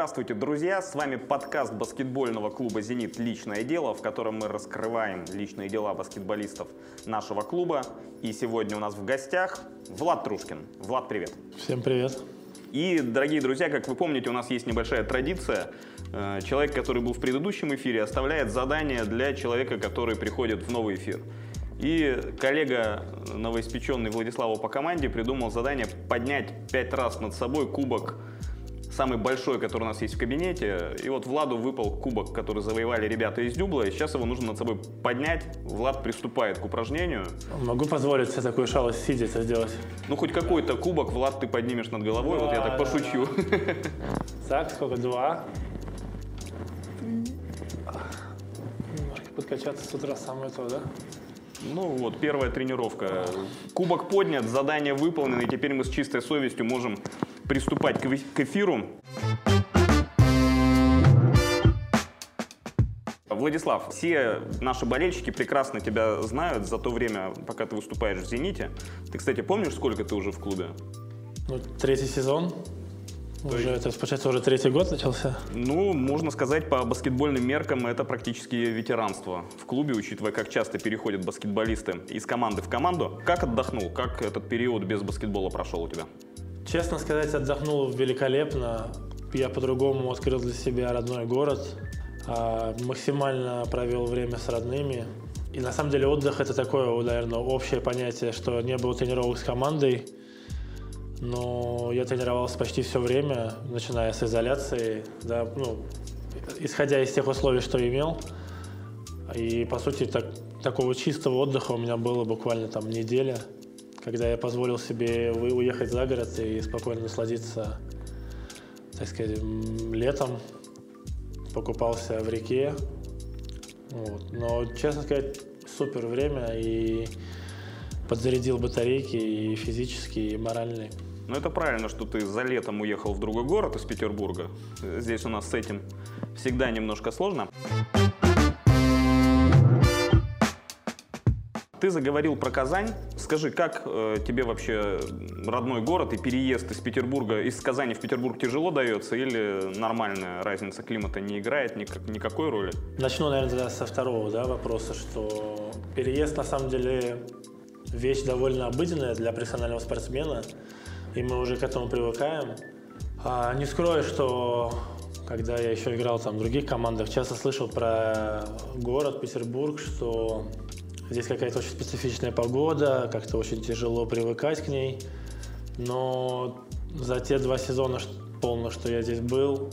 Здравствуйте, друзья! С вами подкаст баскетбольного клуба «Зенит. Личное дело», в котором мы раскрываем личные дела баскетболистов нашего клуба. И сегодня у нас в гостях Влад Трушкин. Влад, привет! Всем привет! И, дорогие друзья, как вы помните, у нас есть небольшая традиция. Э, человек, который был в предыдущем эфире, оставляет задание для человека, который приходит в новый эфир. И коллега новоиспеченный Владислава по команде придумал задание поднять пять раз над собой кубок самый большой, который у нас есть в кабинете. И вот Владу выпал кубок, который завоевали ребята из Дюбла. И сейчас его нужно над собой поднять. Влад приступает к упражнению. Могу позволить себе такую шалость сидя это сделать? Ну, хоть какой-то кубок, Влад, ты поднимешь над головой. Два, вот я так пошучу. Так, сколько? Два. Немножко подкачаться с утра самое то, да? Ну вот, первая тренировка. Кубок поднят, задание выполнено, и теперь мы с чистой совестью можем приступать к эфиру. Владислав, все наши болельщики прекрасно тебя знают за то время, пока ты выступаешь в «Зените». Ты, кстати, помнишь, сколько ты уже в клубе? Ну, третий сезон. То уже, есть... это, получается, уже третий год начался? Ну, можно сказать, по баскетбольным меркам это практически ветеранство в клубе, учитывая, как часто переходят баскетболисты из команды в команду. Как отдохнул? Как этот период без баскетбола прошел у тебя? Честно сказать, отдохнул великолепно. Я по-другому открыл для себя родной город, а, максимально провел время с родными. И на самом деле отдых это такое, наверное, общее понятие, что не было тренировок с командой, но я тренировался почти все время, начиная с изоляции, да, ну, исходя из тех условий, что имел. И, по сути, так, такого чистого отдыха у меня было буквально там неделя – когда я позволил себе уехать за город и спокойно насладиться, так сказать, летом, покупался в реке. Вот. Но, честно сказать, супер время и подзарядил батарейки и физические, и моральные. Ну, это правильно, что ты за летом уехал в другой город из Петербурга. Здесь у нас с этим всегда немножко сложно. Ты заговорил про Казань. Скажи, как э, тебе вообще родной город и переезд из Петербурга, из Казани в Петербург тяжело дается или нормальная разница климата не играет никак, никакой роли? Начну, наверное, со второго да, вопроса, что переезд на самом деле вещь довольно обыденная для профессионального спортсмена, и мы уже к этому привыкаем. А не скрою, что когда я еще играл там в других командах, часто слышал про город Петербург, что Здесь какая-то очень специфичная погода, как-то очень тяжело привыкать к ней. Но за те два сезона полно, что я здесь был,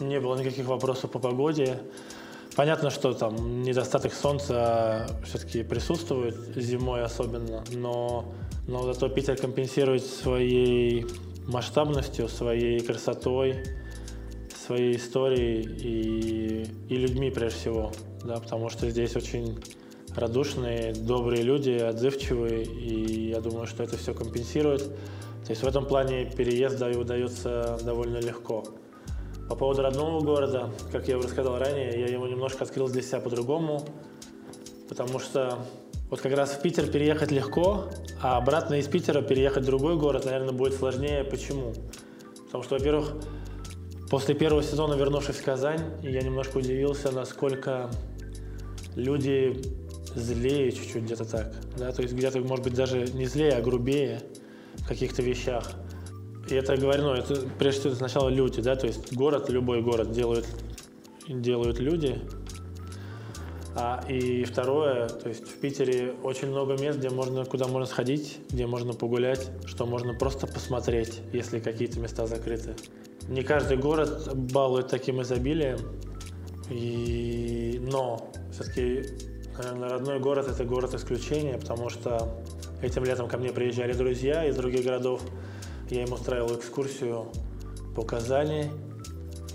не было никаких вопросов по погоде. Понятно, что там недостаток солнца все-таки присутствует, зимой особенно, но, но зато Питер компенсирует своей масштабностью, своей красотой, своей историей и, и людьми прежде всего, да, потому что здесь очень радушные, добрые люди, отзывчивые, и я думаю, что это все компенсирует. То есть в этом плане переезд да, удается довольно легко. По поводу родного города, как я уже сказал ранее, я его немножко открыл для себя по-другому, потому что вот как раз в Питер переехать легко, а обратно из Питера переехать в другой город, наверное, будет сложнее. Почему? Потому что, во-первых, после первого сезона, вернувшись в Казань, я немножко удивился, насколько люди злее чуть-чуть где-то так, да, то есть где-то, может быть, даже не злее, а грубее в каких-то вещах. И это, говорю, ну, это прежде всего сначала люди, да, то есть город, любой город делают, делают люди. А, и второе, то есть в Питере очень много мест, где можно, куда можно сходить, где можно погулять, что можно просто посмотреть, если какие-то места закрыты. Не каждый город балует таким изобилием, и... но все-таки Наверное, родной город – это город исключения, потому что этим летом ко мне приезжали друзья из других городов. Я им устраивал экскурсию по Казани.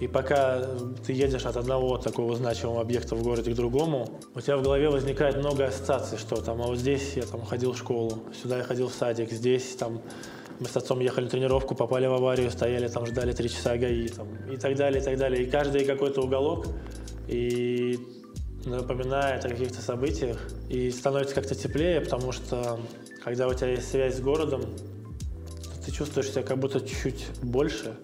И пока ты едешь от одного такого значимого объекта в городе к другому, у тебя в голове возникает много ассоциаций, что там, а вот здесь я там ходил в школу, сюда я ходил в садик, здесь там мы с отцом ехали на тренировку, попали в аварию, стояли там, ждали три часа ГАИ там, и так далее, и так далее. И каждый какой-то уголок, и напоминает о каких-то событиях и становится как-то теплее, потому что когда у тебя есть связь с городом, ты чувствуешь себя как будто чуть-чуть больше,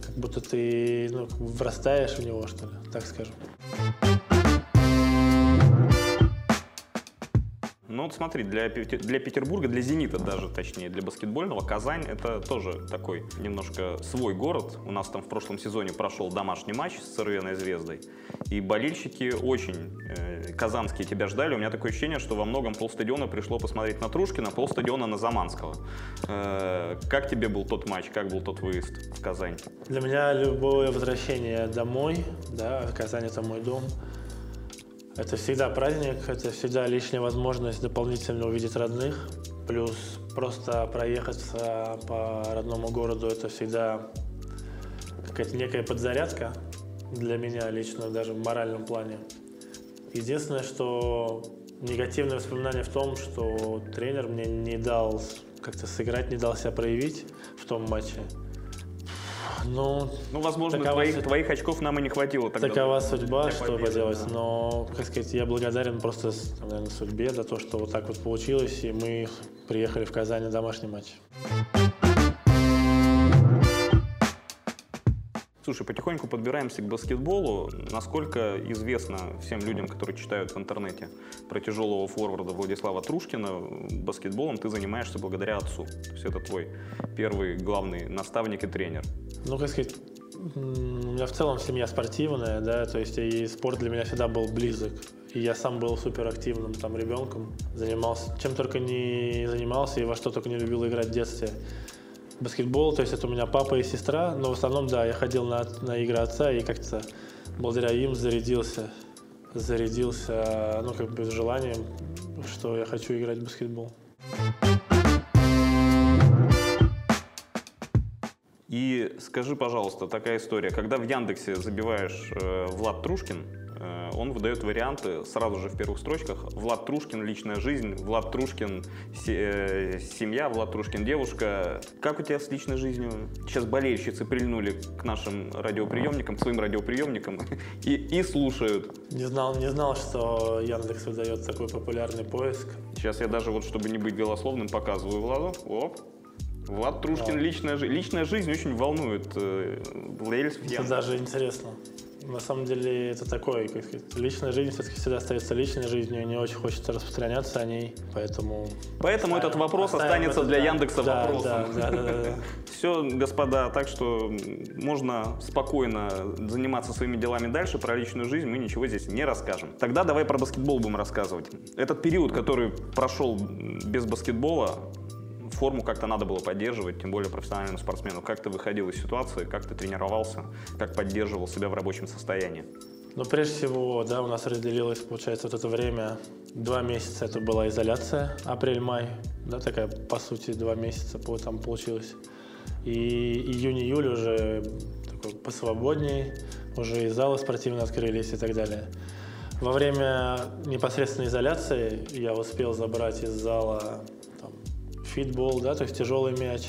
как будто ты ну, врастаешь в него, что ли, так скажем. Ну вот смотри, для, для Петербурга, для «Зенита» даже, точнее, для баскетбольного, Казань это тоже такой немножко свой город. У нас там в прошлом сезоне прошел домашний матч с «Цервеной звездой». И болельщики очень э, казанские тебя ждали. У меня такое ощущение, что во многом полстадиона пришло посмотреть на Трушкина, полстадиона на Заманского. Э, как тебе был тот матч, как был тот выезд в Казань? Для меня любое возвращение домой, да, Казань это мой дом – это всегда праздник, это всегда лишняя возможность дополнительно увидеть родных. Плюс просто проехаться по родному городу – это всегда какая-то некая подзарядка для меня лично, даже в моральном плане. Единственное, что негативное воспоминание в том, что тренер мне не дал как-то сыграть, не дал себя проявить в том матче. Ну, ну возможно, твоих, судьба. твоих очков нам и не хватило тогда. Такова судьба, что поделать. Да. Но, как сказать, я благодарен просто, наверное, судьбе за то, что вот так вот получилось, и мы приехали в Казань на домашний матч. Слушай, потихоньку подбираемся к баскетболу. Насколько известно всем людям, которые читают в интернете про тяжелого форварда Владислава Трушкина, баскетболом ты занимаешься благодаря отцу. То есть это твой первый главный наставник и тренер. Ну, как сказать, у меня в целом семья спортивная, да, то есть и спорт для меня всегда был близок. И я сам был суперактивным там ребенком, занимался, чем только не занимался и во что только не любил играть в детстве баскетбол, то есть это у меня папа и сестра, но в основном, да, я ходил на, на игры отца и как-то благодаря им зарядился, зарядился, ну, как бы желанием, что я хочу играть в баскетбол. И скажи, пожалуйста, такая история, когда в Яндексе забиваешь э, Влад Трушкин, Э, он выдает варианты сразу же в первых строчках. Влад Трушкин, личная жизнь, Влад Трушкин, э, семья, Влад Трушкин, девушка. Как у тебя с личной жизнью? Сейчас болельщицы прильнули к нашим радиоприемникам, к своим радиоприемникам и, и слушают. Не знал, не знал, что Яндекс выдает такой популярный поиск. Сейчас я даже вот, чтобы не быть голословным, показываю Владу. Оп, Влад Трушкин, да. личная, личная жизнь очень волнует э, владельцев Это даже интересно. На самом деле это такое, как сказать, личная жизнь все-таки всегда остается личной жизнью, не очень хочется распространяться о ней, поэтому... Поэтому этот вопрос останется для Яндекса да, вопросом. Да, да, да, да, да. Все, господа, так что можно спокойно заниматься своими делами дальше, про личную жизнь мы ничего здесь не расскажем. Тогда давай про баскетбол будем рассказывать. Этот период, который прошел без баскетбола, форму как-то надо было поддерживать, тем более профессиональному спортсмену. Как ты выходил из ситуации, как ты тренировался, как поддерживал себя в рабочем состоянии? Ну, прежде всего, да, у нас разделилось, получается, вот это время. Два месяца это была изоляция, апрель-май, да, такая, по сути, два месяца там получилось. И июнь-июль уже такой посвободней, уже и залы спортивные открылись и так далее. Во время непосредственной изоляции я успел забрать из зала фитбол, да, то есть тяжелый мяч,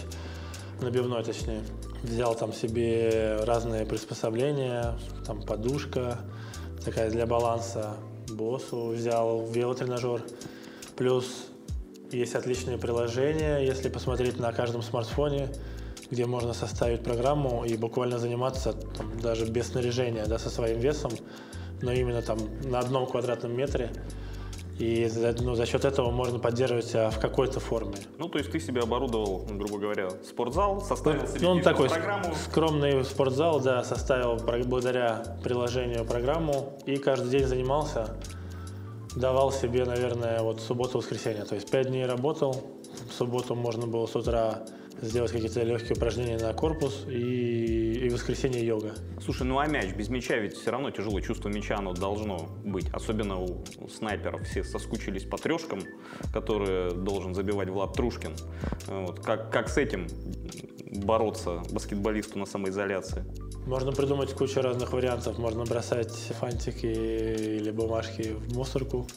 набивной точнее. Взял там себе разные приспособления, там подушка такая для баланса, боссу взял, велотренажер. Плюс есть отличные приложения, если посмотреть на каждом смартфоне, где можно составить программу и буквально заниматься там, даже без снаряжения, да, со своим весом, но именно там на одном квадратном метре и ну, за счет этого можно поддерживать себя в какой-то форме. Ну, то есть ты себе оборудовал, грубо говоря, спортзал, составил себе ну, такой программу. скромный спортзал, да, составил благодаря приложению программу и каждый день занимался. Давал себе, наверное, вот субботу-воскресенье. То есть пять дней работал, в субботу можно было с утра сделать какие-то легкие упражнения на корпус и, и воскресенье йога. Слушай, ну а мяч? Без мяча ведь все равно тяжело. Чувство мяча оно должно быть. Особенно у, снайперов. Все соскучились по трешкам, которые должен забивать Влад Трушкин. Вот. Как, как с этим бороться баскетболисту на самоизоляции? Можно придумать кучу разных вариантов. Можно бросать фантики или бумажки в мусорку.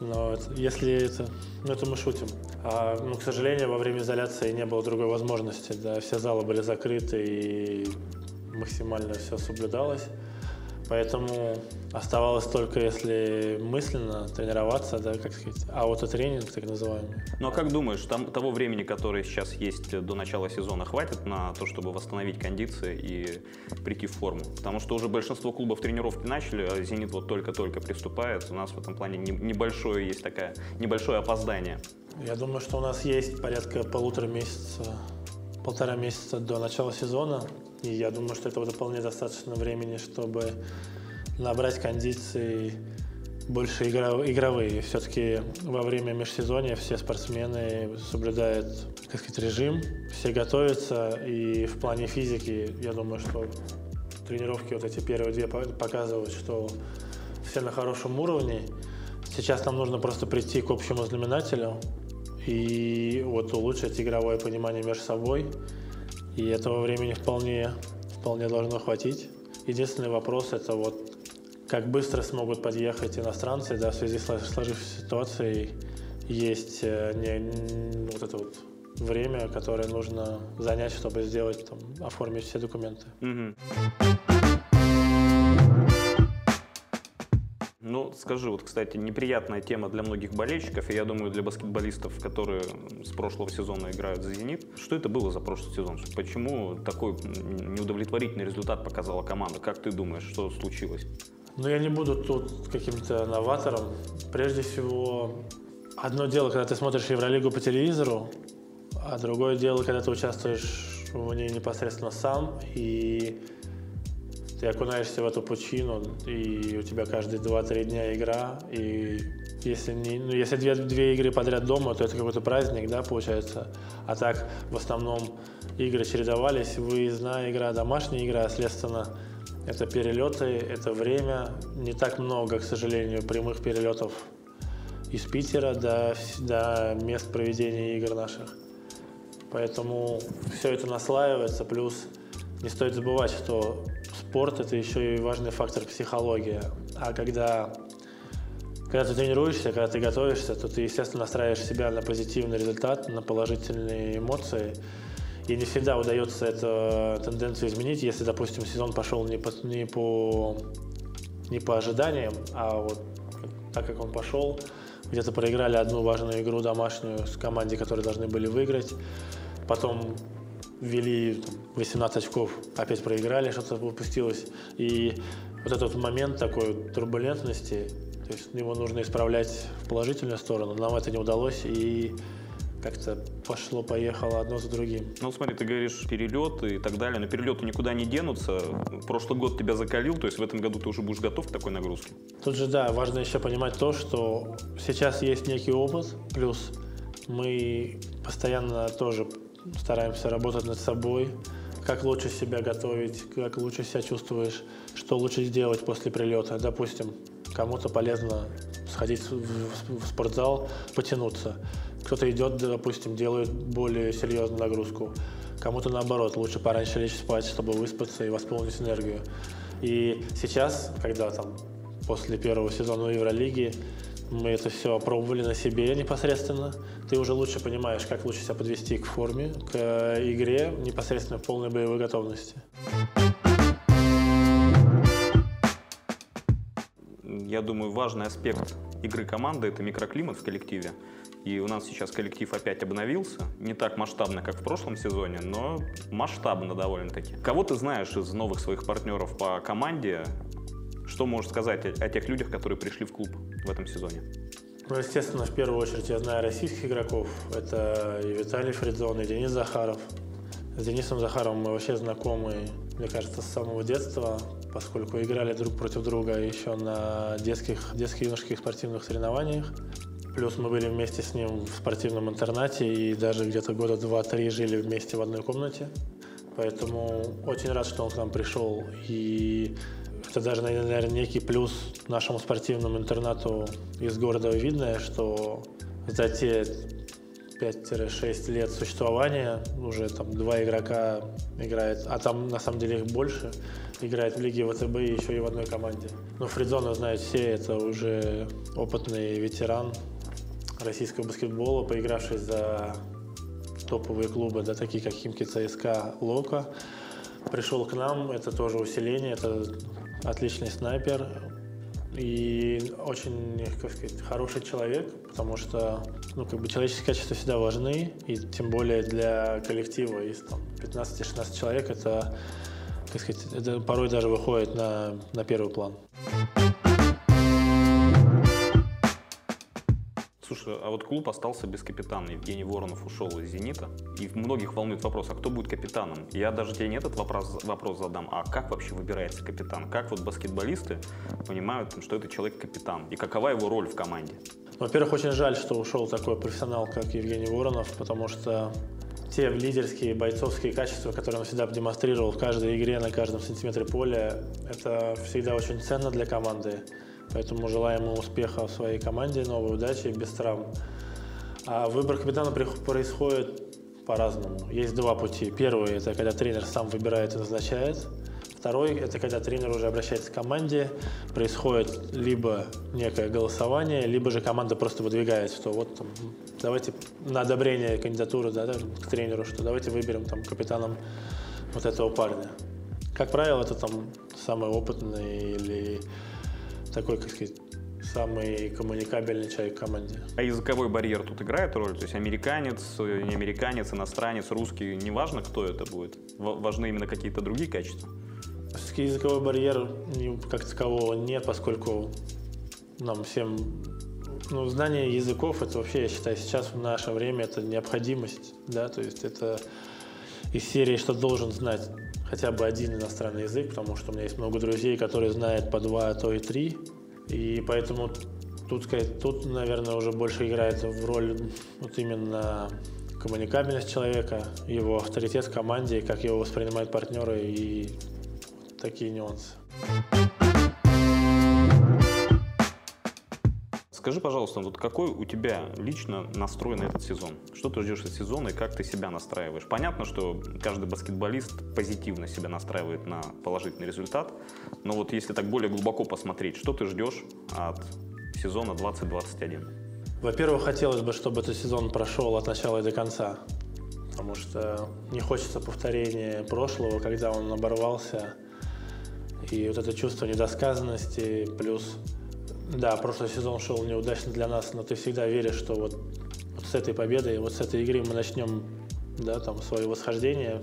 Но если это, ну это мы шутим. А, ну, к сожалению, во время изоляции не было другой возможности. Да, все залы были закрыты и максимально все соблюдалось. Поэтому оставалось только, если мысленно тренироваться, да, как сказать, аутотренинг так называемый. Ну а как думаешь, там, того времени, которое сейчас есть до начала сезона, хватит на то, чтобы восстановить кондиции и прийти в форму? Потому что уже большинство клубов тренировки начали, а «Зенит» вот только-только приступает. У нас в этом плане небольшое есть такое небольшое опоздание. Я думаю, что у нас есть порядка полутора месяца, полтора месяца до начала сезона. И я думаю, что этого вполне достаточно времени, чтобы набрать кондиции больше игровые. Все-таки во время межсезонья все спортсмены соблюдают так сказать, режим, все готовятся, и в плане физики, я думаю, что тренировки вот эти первые две показывают, что все на хорошем уровне. Сейчас нам нужно просто прийти к общему знаменателю и вот улучшить игровое понимание между собой – и этого времени вполне, вполне должно хватить. Единственный вопрос это вот как быстро смогут подъехать иностранцы, да, в связи с сложившейся ситуацией есть э, не, вот это вот время, которое нужно занять, чтобы сделать, там, оформить все документы. Mm-hmm. Ну, скажи, вот, кстати, неприятная тема для многих болельщиков, и я думаю, для баскетболистов, которые с прошлого сезона играют за «Зенит». Что это было за прошлый сезон? Почему такой неудовлетворительный результат показала команда? Как ты думаешь, что случилось? Ну, я не буду тут каким-то новатором. Прежде всего, одно дело, когда ты смотришь Евролигу по телевизору, а другое дело, когда ты участвуешь в ней непосредственно сам, и ты окунаешься в эту пучину, и у тебя каждые 2-3 дня игра, и если, не, ну, если две, две игры подряд дома, то это какой-то праздник, да, получается. А так, в основном, игры чередовались, выездная игра, домашняя игра, следственно, это перелеты, это время. Не так много, к сожалению, прямых перелетов из Питера до, до мест проведения игр наших. Поэтому все это наслаивается, плюс не стоит забывать, что спорт – это еще и важный фактор психологии. А когда, когда ты тренируешься, когда ты готовишься, то ты, естественно, настраиваешь себя на позитивный результат, на положительные эмоции. И не всегда удается эту тенденцию изменить, если, допустим, сезон пошел не по, не по, не по ожиданиям, а вот так, как он пошел, где-то проиграли одну важную игру домашнюю с командой, которые должны были выиграть. Потом ввели 18 очков, опять проиграли, что-то выпустилось. И вот этот момент такой турбулентности, то есть его нужно исправлять в положительную сторону. Нам это не удалось, и как-то пошло-поехало одно за другим. Ну, смотри, ты говоришь перелеты и так далее, но перелеты никуда не денутся. Прошлый год тебя закалил, то есть в этом году ты уже будешь готов к такой нагрузке? Тут же, да, важно еще понимать то, что сейчас есть некий опыт, плюс мы постоянно тоже стараемся работать над собой, как лучше себя готовить, как лучше себя чувствуешь, что лучше сделать после прилета. Допустим, кому-то полезно сходить в спортзал, потянуться. Кто-то идет, допустим, делает более серьезную нагрузку. Кому-то наоборот, лучше пораньше лечь спать, чтобы выспаться и восполнить энергию. И сейчас, когда там после первого сезона Евролиги мы это все опробовали на себе непосредственно. Ты уже лучше понимаешь, как лучше себя подвести к форме, к игре непосредственно в полной боевой готовности. Я думаю, важный аспект игры команды – это микроклимат в коллективе. И у нас сейчас коллектив опять обновился. Не так масштабно, как в прошлом сезоне, но масштабно довольно-таки. Кого ты знаешь из новых своих партнеров по команде, что можешь сказать о, тех людях, которые пришли в клуб в этом сезоне? Ну, естественно, в первую очередь я знаю российских игроков. Это и Виталий Фридзон, и Денис Захаров. С Денисом Захаровым мы вообще знакомы, мне кажется, с самого детства, поскольку играли друг против друга еще на детских, детских юношеских спортивных соревнованиях. Плюс мы были вместе с ним в спортивном интернате и даже где-то года два-три жили вместе в одной комнате. Поэтому очень рад, что он к нам пришел. И это даже, наверное, некий плюс нашему спортивному интернату из города Видное, что за те 5-6 лет существования уже там два игрока играет, а там на самом деле их больше, играет в Лиге ВТБ и еще и в одной команде. Но Фридзона знают все, это уже опытный ветеран российского баскетбола, поигравший за топовые клубы, да, такие как Химки ЦСКА, Лока. Пришел к нам, это тоже усиление, это отличный снайпер и очень, как сказать, хороший человек, потому что ну, как бы человеческие качества всегда важны, и тем более для коллектива из там, 15-16 человек это, как сказать, это порой даже выходит на, на первый план. А вот клуб остался без капитана. Евгений Воронов ушел из «Зенита». И многих волнует вопрос, а кто будет капитаном? Я даже тебе не этот вопрос, вопрос задам, а как вообще выбирается капитан? Как вот баскетболисты понимают, что это человек-капитан? И какова его роль в команде? Во-первых, очень жаль, что ушел такой профессионал, как Евгений Воронов, потому что те лидерские, бойцовские качества, которые он всегда демонстрировал в каждой игре, на каждом сантиметре поля, это всегда очень ценно для команды. Поэтому желаем ему успеха в своей команде, новой удачи, без травм. А выбор капитана происходит по-разному. Есть два пути. Первый – это когда тренер сам выбирает и назначает. Второй – это когда тренер уже обращается к команде, происходит либо некое голосование, либо же команда просто выдвигает, что вот там, давайте на одобрение кандидатуры да, к тренеру, что давайте выберем там капитаном вот этого парня. Как правило, это там самый опытный или такой, как сказать, самый коммуникабельный человек в команде. А языковой барьер тут играет роль? То есть американец, не американец, иностранец, русский, неважно, кто это будет? Важны именно какие-то другие качества? Языковой барьер как такового нет, поскольку нам всем ну, знание языков это вообще, я считаю, сейчас в наше время это необходимость, да, то есть это из серии, что должен знать хотя бы один иностранный язык, потому что у меня есть много друзей, которые знают по два, а то и три. И поэтому тут, тут, наверное, уже больше играет в роль вот именно коммуникабельность человека, его авторитет в команде, как его воспринимают партнеры и такие нюансы. Скажи, пожалуйста, вот какой у тебя лично настрой на этот сезон? Что ты ждешь от сезона и как ты себя настраиваешь? Понятно, что каждый баскетболист позитивно себя настраивает на положительный результат, но вот если так более глубоко посмотреть, что ты ждешь от сезона 2021? Во-первых, хотелось бы, чтобы этот сезон прошел от начала и до конца, потому что не хочется повторения прошлого, когда он оборвался, и вот это чувство недосказанности, плюс да, прошлый сезон шел неудачно для нас, но ты всегда веришь, что вот, вот с этой победой, вот с этой игры мы начнем да, там, свое восхождение,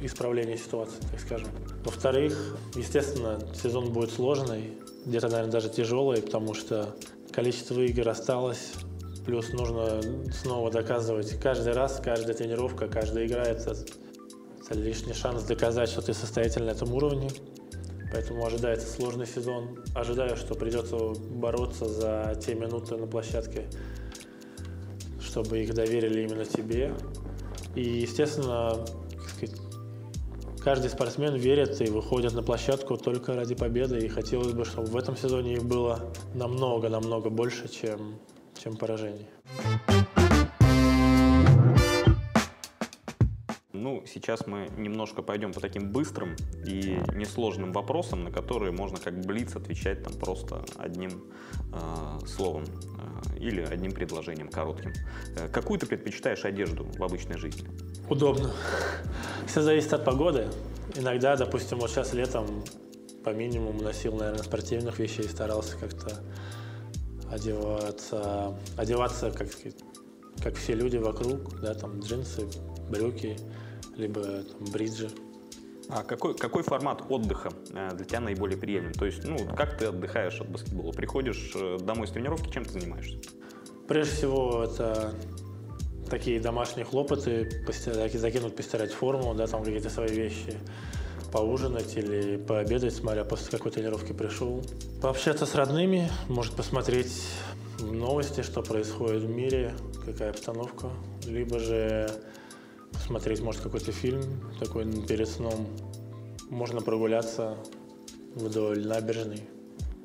исправление ситуации, так скажем. Во-вторых, естественно, сезон будет сложный, где-то, наверное, даже тяжелый, потому что количество игр осталось, плюс нужно снова доказывать каждый раз, каждая тренировка, каждая игра – это, это лишний шанс доказать, что ты состоятельный на этом уровне. Поэтому ожидается сложный сезон. Ожидаю, что придется бороться за те минуты на площадке, чтобы их доверили именно тебе. И, естественно, сказать, каждый спортсмен верит и выходит на площадку только ради победы. И хотелось бы, чтобы в этом сезоне их было намного-намного больше, чем, чем поражений. Ну, сейчас мы немножко пойдем по таким быстрым и несложным вопросам, на которые можно как блиц отвечать там просто одним э, словом э, или одним предложением коротким. Э, какую ты предпочитаешь одежду в обычной жизни? Удобно. Все зависит от погоды. Иногда, допустим, вот сейчас летом по минимуму носил, наверное, спортивных вещей, старался как-то одеваться, одеваться как, как все люди вокруг, да, там джинсы, брюки, либо там, бриджи. А какой, какой формат отдыха э, для тебя наиболее приемлем? То есть, ну, как ты отдыхаешь от баскетбола? Приходишь э, домой с тренировки, чем ты занимаешься? Прежде всего, это такие домашние хлопоты, закинуть, постирать форму, да, там какие-то свои вещи, поужинать или пообедать, смотря после какой тренировки пришел. Пообщаться с родными, может посмотреть новости, что происходит в мире, какая обстановка, либо же посмотреть, может, какой-то фильм такой перед сном. Можно прогуляться вдоль набережной.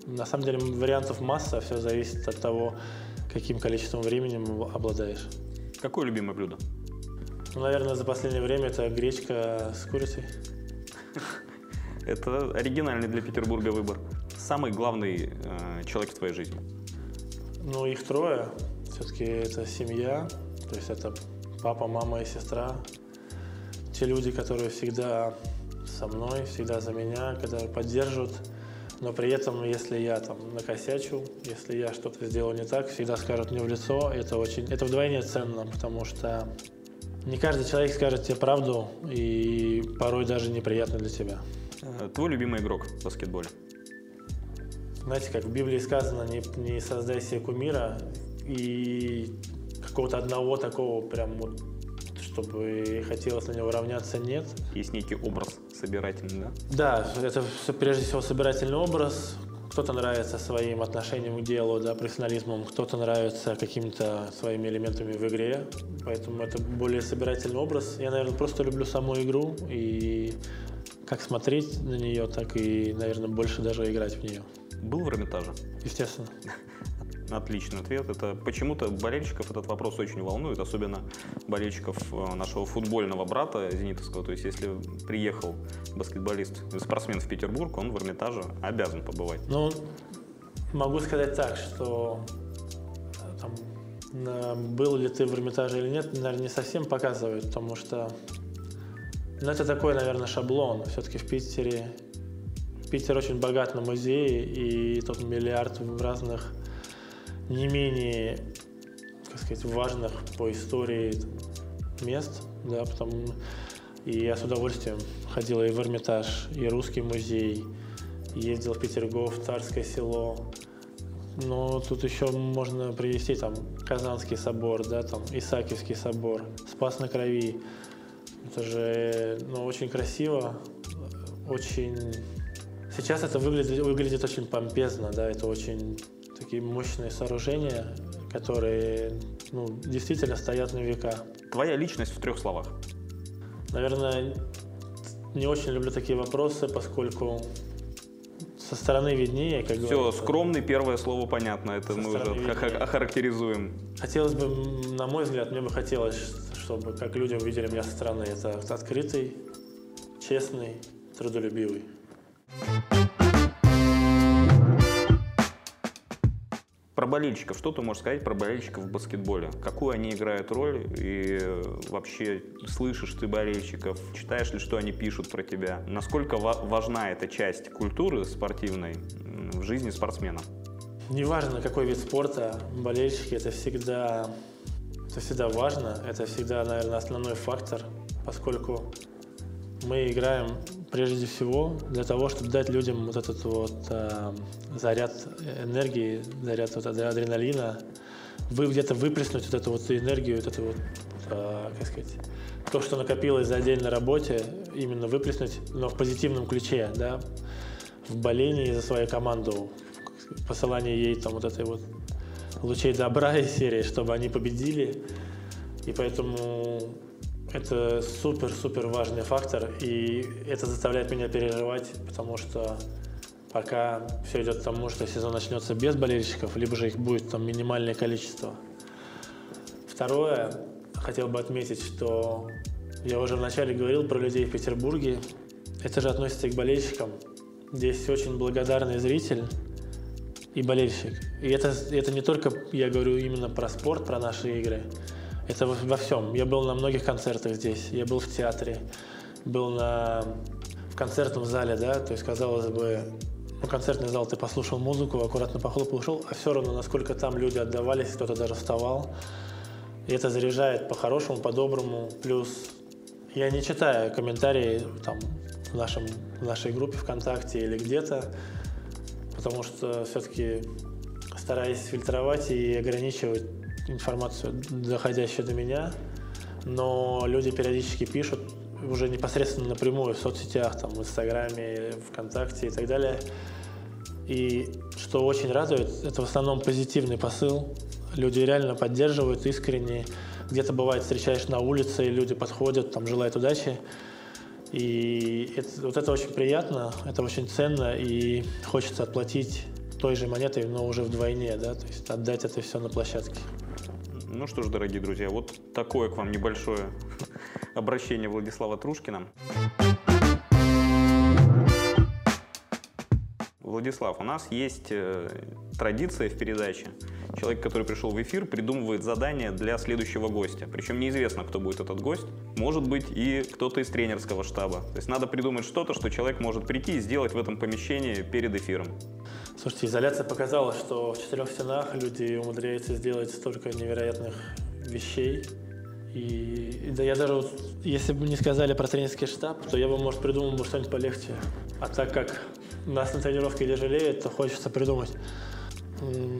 На самом деле вариантов масса, все зависит от того, каким количеством времени обладаешь. Какое любимое блюдо? Ну, наверное, за последнее время это гречка с курицей. Это оригинальный для Петербурга выбор. Самый главный э, человек в твоей жизни? Ну, их трое. Все-таки это семья. То есть это папа, мама и сестра. Те люди, которые всегда со мной, всегда за меня, когда поддерживают но при этом, если я там накосячу, если я что-то сделал не так, всегда скажут мне в лицо. Это очень, это вдвойне ценно, потому что не каждый человек скажет тебе правду, и порой даже неприятно для тебя. Э, твой любимый игрок в баскетболе? Знаете, как в Библии сказано, не, не создай себе кумира, и какого-то одного такого прям вот чтобы хотелось на него равняться, нет. Есть некий образ собирательный, да? Да, это прежде всего собирательный образ. Кто-то нравится своим отношением к делу, да, профессионализмом, кто-то нравится какими-то своими элементами в игре. Поэтому это более собирательный образ. Я, наверное, просто люблю саму игру и как смотреть на нее, так и, наверное, больше даже играть в нее. Был в Эрмитаже? Естественно. Отличный ответ. Это почему-то болельщиков этот вопрос очень волнует, особенно болельщиков э, нашего футбольного брата Зенитовского. То есть, если приехал баскетболист, спортсмен в Петербург, он в Эрмитаже обязан побывать. Ну, могу сказать так, что э, там, был ли ты в Эрмитаже или нет, наверное, не совсем показывает, потому что ну, это такой, наверное, шаблон. Все-таки в Питере Питер очень богат на музеи, и тут миллиард разных не менее, как сказать, важных по истории мест, да, потому и я с удовольствием ходил и в Эрмитаж, и Русский музей, ездил в Петергоф, Царское село. Но тут еще можно привести там Казанский собор, да, там Исаакиевский собор, Спас на Крови. Это же ну, очень красиво, очень... Сейчас это выглядит, выглядит очень помпезно, да, это очень такие мощные сооружения, которые ну, действительно стоят на века. Твоя личность в трех словах? Наверное, не очень люблю такие вопросы, поскольку со стороны виднее, как Все, говорится. скромный, первое слово понятно, это мы уже виднее. охарактеризуем. Хотелось бы, на мой взгляд, мне бы хотелось, чтобы как люди увидели меня со стороны. Это открытый, честный, трудолюбивый. Про болельщиков. Что ты можешь сказать про болельщиков в баскетболе? Какую они играют роль? И вообще, слышишь ты болельщиков? Читаешь ли, что они пишут про тебя? Насколько важна эта часть культуры спортивной в жизни спортсмена? Неважно, какой вид спорта, болельщики – это всегда, это всегда важно. Это всегда, наверное, основной фактор, поскольку мы играем прежде всего для того, чтобы дать людям вот этот вот э, заряд энергии, заряд вот адреналина, вы где-то выплеснуть вот эту вот энергию, вот эту вот, э, как сказать, то, что накопилось за день на работе, именно выплеснуть, но в позитивном ключе, да, в болении за свою команду, посылание ей там вот этой вот лучей добра из серии, чтобы они победили. И поэтому это супер-супер важный фактор, и это заставляет меня переживать, потому что пока все идет к тому, что сезон начнется без болельщиков, либо же их будет там минимальное количество. Второе, хотел бы отметить, что я уже вначале говорил про людей в Петербурге. Это же относится и к болельщикам. Здесь очень благодарный зритель и болельщик. И это, это не только, я говорю именно про спорт, про наши игры. Это во всем. Я был на многих концертах здесь, я был в театре, был на, в концертном зале, да, то есть, казалось бы, ну, концертный зал, ты послушал музыку, аккуратно похлопал, ушел, а все равно, насколько там люди отдавались, кто-то даже вставал. И это заряжает по-хорошему, по-доброму. Плюс я не читаю комментарии там, в, нашем, в нашей группе ВКонтакте или где-то, потому что все-таки стараюсь фильтровать и ограничивать информацию, доходящую до меня, но люди периодически пишут уже непосредственно напрямую в соцсетях, там, в Инстаграме, ВКонтакте и так далее. И что очень радует, это в основном позитивный посыл. Люди реально поддерживают искренне. Где-то бывает встречаешь на улице, и люди подходят, там желают удачи. И это, вот это очень приятно, это очень ценно, и хочется отплатить той же монетой, но уже вдвойне, да, то есть отдать это все на площадке. Ну что ж, дорогие друзья, вот такое к вам небольшое обращение Владислава Трушкина. Владислав, у нас есть э, традиция в передаче. Человек, который пришел в эфир, придумывает задание для следующего гостя. Причем неизвестно, кто будет этот гость. Может быть и кто-то из тренерского штаба. То есть надо придумать что-то, что человек может прийти и сделать в этом помещении перед эфиром. Слушайте, изоляция показала, что в четырех стенах люди умудряются сделать столько невероятных вещей. И да я даже, вот, если бы не сказали про тренерский штаб, то я бы, может, придумал бы что-нибудь полегче. А так как нас на тренировке не то хочется придумать.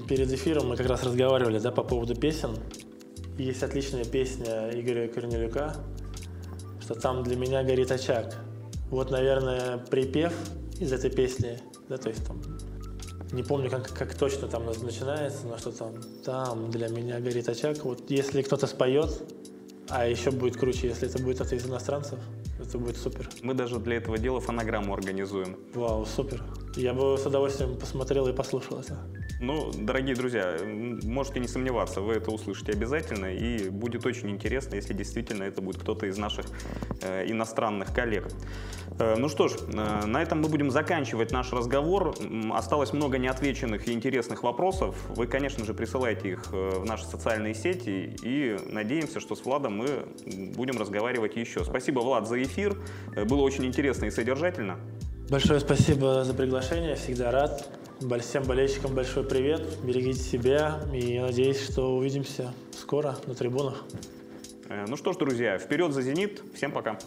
Перед эфиром мы как раз разговаривали да, по поводу песен. Есть отличная песня Игоря Корнелюка, что там для меня горит очаг. Вот, наверное, припев из этой песни, да, то есть там не помню, как, как точно там начинается, но что там, там для меня горит очаг. Вот если кто-то споет, а еще будет круче, если это будет кто-то из иностранцев, это будет супер. Мы даже для этого дела фонограмму организуем. Вау, супер. Я бы с удовольствием посмотрел и послушал это. Ну, дорогие друзья, можете не сомневаться, вы это услышите обязательно, и будет очень интересно, если действительно это будет кто-то из наших э, иностранных коллег. Э, ну что ж, э, на этом мы будем заканчивать наш разговор. Осталось много неотвеченных и интересных вопросов. Вы, конечно же, присылайте их э, в наши социальные сети, и надеемся, что с Владом мы будем разговаривать еще. Спасибо, Влад, за эфир. Э, было очень интересно и содержательно. Большое спасибо за приглашение, всегда рад. Всем болельщикам большой привет, берегите себя и надеюсь, что увидимся скоро на трибунах. Э, ну что ж, друзья, вперед за «Зенит», всем пока.